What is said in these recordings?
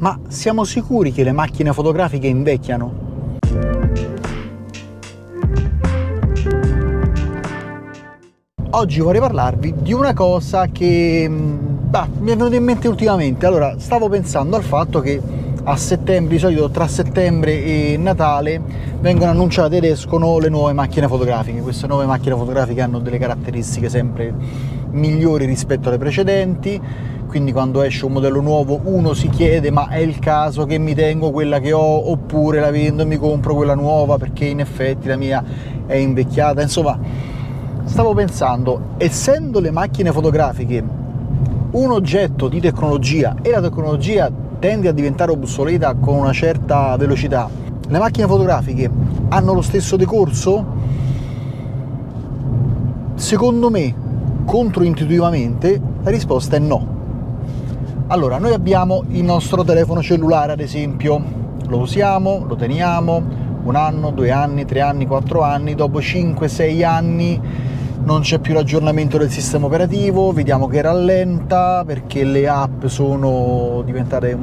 Ma siamo sicuri che le macchine fotografiche invecchiano? Oggi vorrei parlarvi di una cosa che bah, mi è venuta in mente ultimamente. Allora, stavo pensando al fatto che a settembre, di solito tra settembre e Natale, vengono annunciate ed escono le nuove macchine fotografiche. Queste nuove macchine fotografiche hanno delle caratteristiche sempre migliori rispetto alle precedenti, quindi quando esce un modello nuovo uno si chiede ma è il caso che mi tengo quella che ho oppure la vendo e mi compro quella nuova perché in effetti la mia è invecchiata. Insomma, stavo pensando, essendo le macchine fotografiche un oggetto di tecnologia e la tecnologia tende a diventare obsoleta con una certa velocità, le macchine fotografiche hanno lo stesso decorso? Secondo me, controintuitivamente, la risposta è no. Allora, noi abbiamo il nostro telefono cellulare, ad esempio, lo usiamo, lo teniamo un anno, due anni, tre anni, quattro anni, dopo 5-6 anni non c'è più l'aggiornamento del sistema operativo, vediamo che rallenta perché le app sono diventate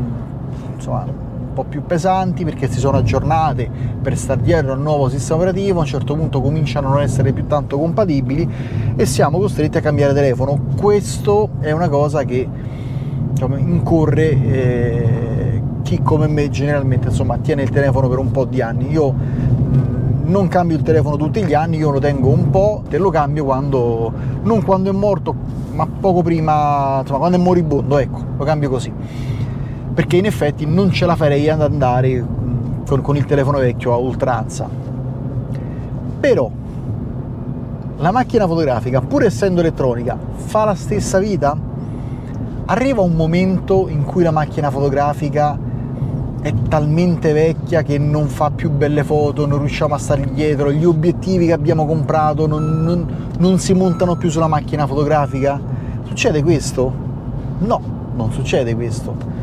insomma, po' più pesanti perché si sono aggiornate per stare dietro al nuovo sistema operativo, a un certo punto cominciano a non essere più tanto compatibili e siamo costretti a cambiare telefono. Questo è una cosa che diciamo, incorre eh, chi come me generalmente insomma, tiene il telefono per un po' di anni. Io non cambio il telefono tutti gli anni, io lo tengo un po' e lo cambio quando, non quando è morto, ma poco prima, insomma quando è moribondo, ecco, lo cambio così. Perché in effetti non ce la farei ad andare con, con il telefono vecchio a oltranza. Però la macchina fotografica, pur essendo elettronica, fa la stessa vita? Arriva un momento in cui la macchina fotografica è talmente vecchia che non fa più belle foto, non riusciamo a stargli dietro, gli obiettivi che abbiamo comprato non, non, non si montano più sulla macchina fotografica? Succede questo? No, non succede questo.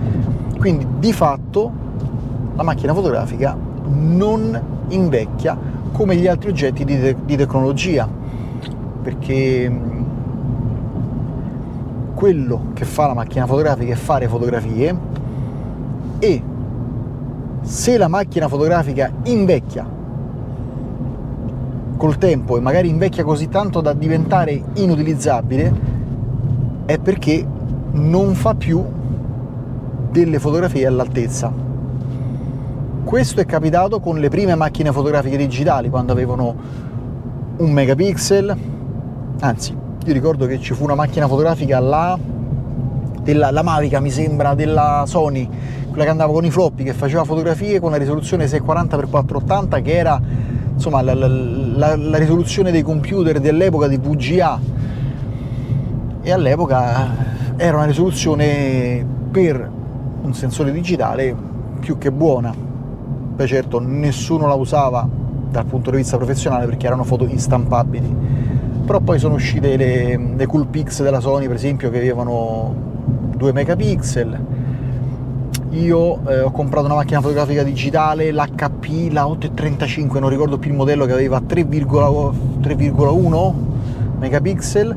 Quindi di fatto la macchina fotografica non invecchia come gli altri oggetti di, te- di tecnologia, perché mm, quello che fa la macchina fotografica è fare fotografie e se la macchina fotografica invecchia col tempo e magari invecchia così tanto da diventare inutilizzabile, è perché non fa più delle fotografie all'altezza. Questo è capitato con le prime macchine fotografiche digitali, quando avevano un megapixel, anzi, io ricordo che ci fu una macchina fotografica là, della la Mavica mi sembra, della Sony, quella che andava con i floppy, che faceva fotografie con la risoluzione 640x480, che era insomma la, la, la, la risoluzione dei computer dell'epoca di VGA. E all'epoca era una risoluzione per un sensore digitale più che buona. Poi certo nessuno la usava dal punto di vista professionale perché erano foto instampabili. Però poi sono uscite le, le Coolpix della Sony, per esempio, che avevano 2 megapixel, io eh, ho comprato una macchina fotografica digitale, l'HP, la 835, non ricordo più il modello, che aveva 3,1 megapixel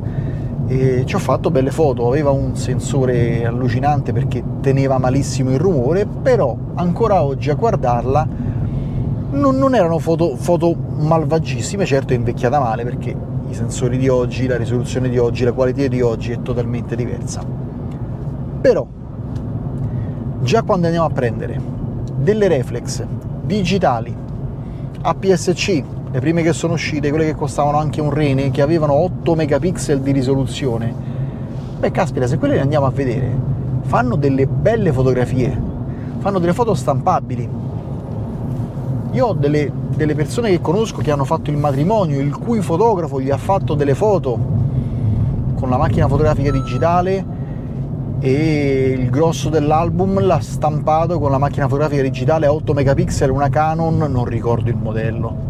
e ci ho fatto belle foto, aveva un sensore allucinante perché teneva malissimo il rumore, però ancora oggi a guardarla non, non erano foto, foto malvagissime, certo invecchiata male perché i sensori di oggi, la risoluzione di oggi, la qualità di oggi è totalmente diversa. Però già quando andiamo a prendere delle reflex digitali APS-C, le prime che sono uscite, quelle che costavano anche un rene, che avevano 8 megapixel di risoluzione, beh caspita, se quelle le andiamo a vedere, fanno delle belle fotografie, fanno delle foto stampabili. Io ho delle, delle persone che conosco che hanno fatto il matrimonio, il cui fotografo gli ha fatto delle foto con la macchina fotografica digitale e il grosso dell'album l'ha stampato con la macchina fotografica digitale a 8 megapixel, una Canon, non ricordo il modello,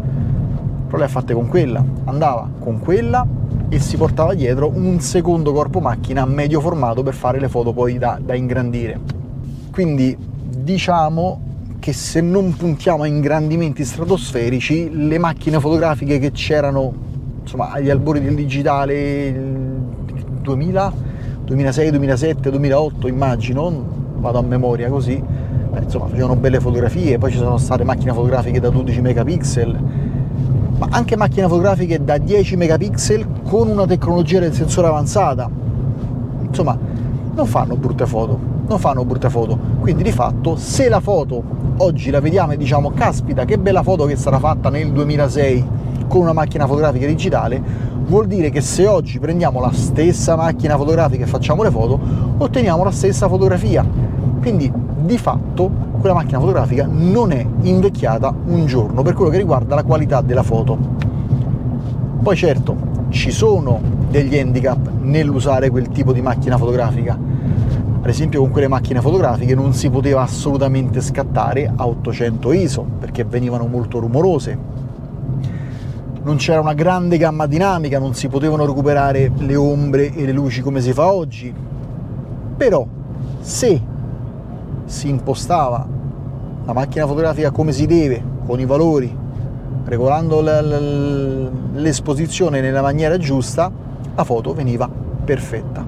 però le ha fatte con quella, andava con quella e si portava dietro un secondo corpo macchina medio formato per fare le foto poi da, da ingrandire. Quindi diciamo che se non puntiamo a ingrandimenti stratosferici, le macchine fotografiche che c'erano insomma agli albori del digitale 2000 2006, 2007, 2008 immagino, vado a memoria così, Beh, insomma facevano belle fotografie, poi ci sono state macchine fotografiche da 12 megapixel, ma anche macchine fotografiche da 10 megapixel con una tecnologia del sensore avanzata. Insomma, non fanno brutte foto, non fanno brutte foto. Quindi di fatto se la foto oggi la vediamo e diciamo caspita che bella foto che sarà fatta nel 2006 con una macchina fotografica digitale, vuol dire che se oggi prendiamo la stessa macchina fotografica e facciamo le foto, otteniamo la stessa fotografia. Quindi di fatto quella macchina fotografica non è invecchiata un giorno per quello che riguarda la qualità della foto. Poi certo, ci sono degli handicap nell'usare quel tipo di macchina fotografica. Ad esempio con quelle macchine fotografiche non si poteva assolutamente scattare a 800 ISO perché venivano molto rumorose, non c'era una grande gamma dinamica, non si potevano recuperare le ombre e le luci come si fa oggi. Però se si impostava la macchina fotografica come si deve, con i valori, regolando l'esposizione nella maniera giusta, la foto veniva perfetta.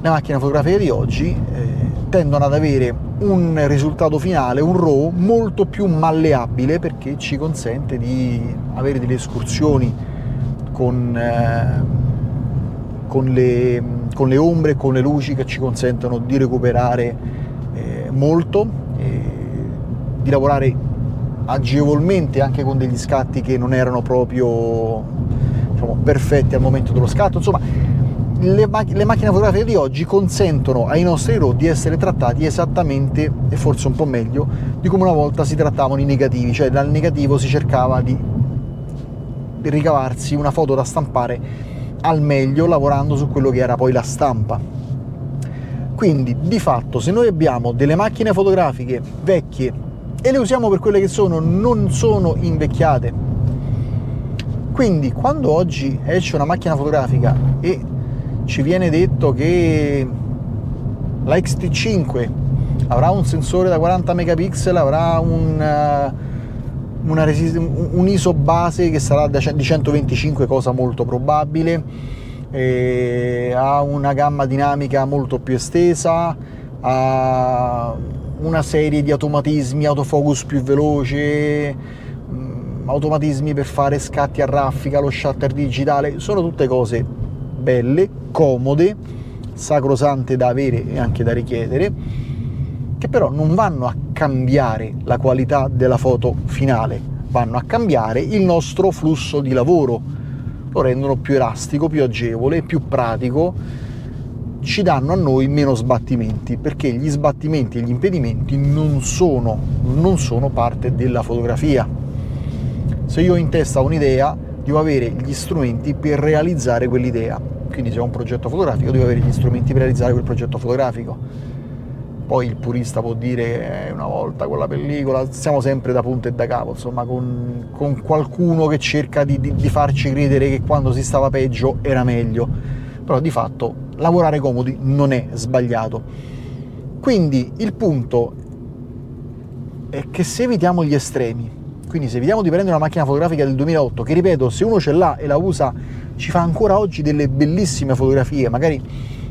Le macchine fotografiche di oggi eh, tendono ad avere un risultato finale, un RAW molto più malleabile perché ci consente di avere delle escursioni con, eh, con, le, con le, ombre e con le luci che ci consentono di recuperare molto, di lavorare agevolmente anche con degli scatti che non erano proprio diciamo, perfetti al momento dello scatto. Insomma, le, le, macchine fotografiche di oggi consentono ai nostri RAW di essere trattati esattamente, e forse un po' meglio, di come una volta si trattavano i negativi, cioè dal negativo si cercava di ricavarsi una foto da stampare al meglio lavorando su quello che era poi la stampa. Quindi di fatto se noi abbiamo delle macchine fotografiche vecchie e le usiamo per quelle che sono, non sono invecchiate. Quindi quando oggi esce una macchina fotografica e ci viene detto che la XT5 avrà un sensore da 40 megapixel, avrà un, una resist- un ISO base che sarà di 125, cosa molto probabile, ha una gamma dinamica molto più estesa, ha una serie di automatismi, autofocus più veloce, mm, automatismi per fare scatti a raffica, lo shutter digitale, sono tutte cose belle, comode, sacrosante da avere e anche da richiedere, che però non vanno a cambiare la qualità della foto finale, vanno a cambiare il nostro flusso di lavoro, lo rendono più elastico, più agevole, più pratico, ci danno a noi meno sbattimenti, perché gli sbattimenti e gli impedimenti non sono, non sono parte della fotografia. Se io ho in testa un'idea, devo avere gli strumenti per realizzare quell'idea. Quindi se ho un progetto fotografico devo avere gli strumenti per realizzare quel progetto fotografico. Poi il purista può dire eh, una volta con la pellicola, siamo sempre da punto e da capo, insomma, con, con qualcuno che cerca di, di, di farci credere che quando si stava peggio era meglio. Però di fatto lavorare comodi non è sbagliato. Quindi il punto è che se evitiamo gli estremi, quindi se vediamo di prendere una macchina fotografica del 2008, che ripeto, se uno ce l'ha e la usa, ci fa ancora oggi delle bellissime fotografie, magari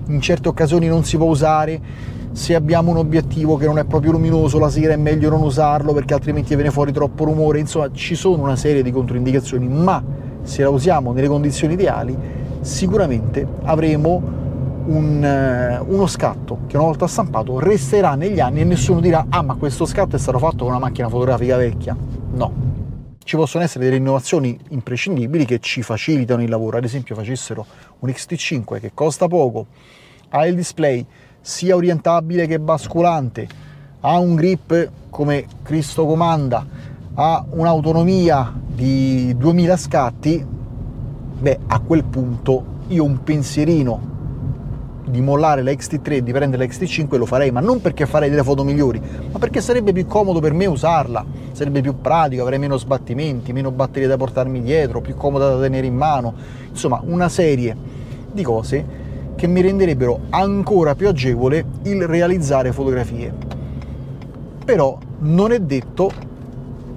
in certe occasioni non si può usare, se abbiamo un obiettivo che non è proprio luminoso la sera è meglio non usarlo perché altrimenti viene fuori troppo rumore, insomma ci sono una serie di controindicazioni, ma se la usiamo nelle condizioni ideali sicuramente avremo un, eh, uno scatto che una volta stampato resterà negli anni e nessuno dirà ah ma questo scatto è stato fatto con una macchina fotografica vecchia. No. Ci possono essere delle innovazioni imprescindibili che ci facilitano il lavoro, ad esempio facessero un XT5 che costa poco, ha il display sia orientabile che basculante, ha un grip come Cristo comanda, ha un'autonomia di 2000 scatti, beh a quel punto io un pensierino di mollare la XT3 e di prendere la XT5 lo farei, ma non perché farei delle foto migliori, ma perché sarebbe più comodo per me usarla, sarebbe più pratico, avrei meno sbattimenti, meno batterie da portarmi dietro, più comoda da tenere in mano, insomma una serie di cose che mi renderebbero ancora più agevole il realizzare fotografie. Però non è detto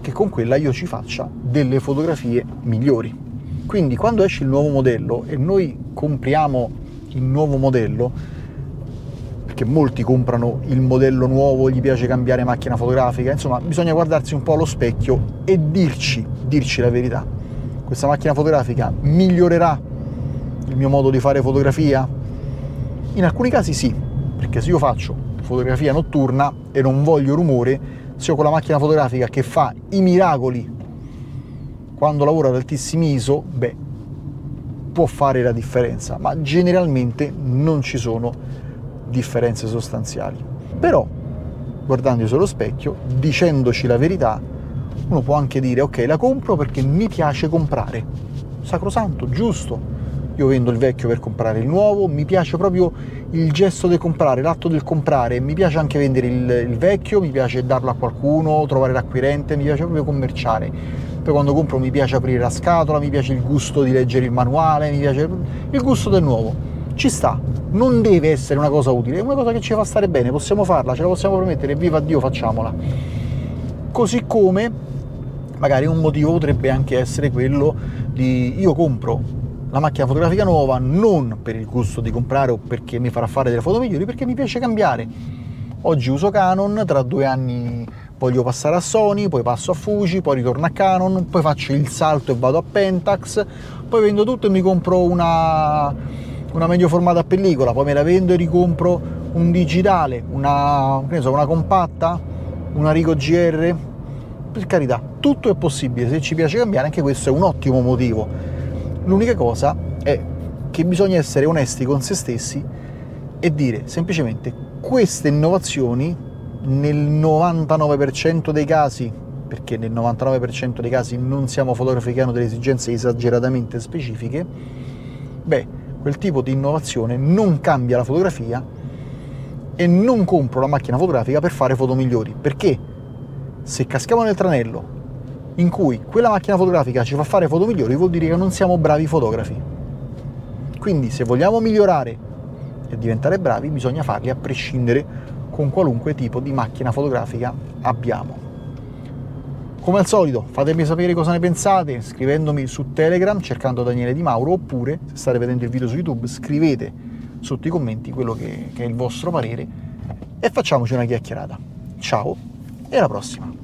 che con quella io ci faccia delle fotografie migliori. Quindi quando esce il nuovo modello e noi compriamo il nuovo modello, perché molti comprano il modello nuovo, gli piace cambiare macchina fotografica, insomma bisogna guardarsi un po' allo specchio e dirci, dirci la verità. Questa macchina fotografica migliorerà il mio modo di fare fotografia? In alcuni casi sì, perché se io faccio fotografia notturna e non voglio rumore, se ho quella macchina fotografica che fa i miracoli quando lavoro ad altissimi ISO, beh, può fare la differenza, ma generalmente non ci sono differenze sostanziali. Però, guardandosi allo specchio, dicendoci la verità, uno può anche dire ok, la compro perché mi piace comprare. Sacrosanto, giusto. Io vendo il vecchio per comprare il nuovo, mi piace proprio il gesto del comprare, l'atto del comprare, mi piace anche vendere il, il vecchio, mi piace darlo a qualcuno, trovare l'acquirente, mi piace proprio commerciare. Poi quando compro mi piace aprire la scatola, mi piace il gusto di leggere il manuale, mi piace il gusto del nuovo. Ci sta, non deve essere una cosa utile, è una cosa che ci fa stare bene, possiamo farla, ce la possiamo permettere, viva Dio, facciamola. Così come magari un motivo potrebbe anche essere quello di io compro la macchina fotografica nuova non per il gusto di comprare o perché mi farà fare delle foto migliori, perché mi piace cambiare. Oggi uso Canon, tra due anni voglio passare a Sony, poi passo a Fuji, poi ritorno a Canon, poi faccio il salto e vado a Pentax, poi vendo tutto e mi compro una, una medio formata a pellicola, poi me la vendo e ricompro un digitale, una, so, una compatta, una Rico GR. Per carità, tutto è possibile, se ci piace cambiare anche questo è un ottimo motivo L'unica cosa è che bisogna essere onesti con se stessi e dire semplicemente queste innovazioni nel 99% dei casi, perché nel 99% dei casi non siamo fotografi che hanno delle esigenze esageratamente specifiche, beh, quel tipo di innovazione non cambia la fotografia e non compro la macchina fotografica per fare foto migliori, perché? Se caschiamo nel tranello in cui quella macchina fotografica ci fa fare foto migliori, vuol dire che non siamo bravi fotografi. Quindi se vogliamo migliorare e diventare bravi, bisogna farli a prescindere con qualunque tipo di macchina fotografica abbiamo. Come al solito, fatemi sapere cosa ne pensate scrivendomi su Telegram cercando Daniele Di Mauro oppure, se state vedendo il video su YouTube, scrivete sotto i commenti quello che, che è il vostro parere e facciamoci una chiacchierata. Ciao e alla prossima!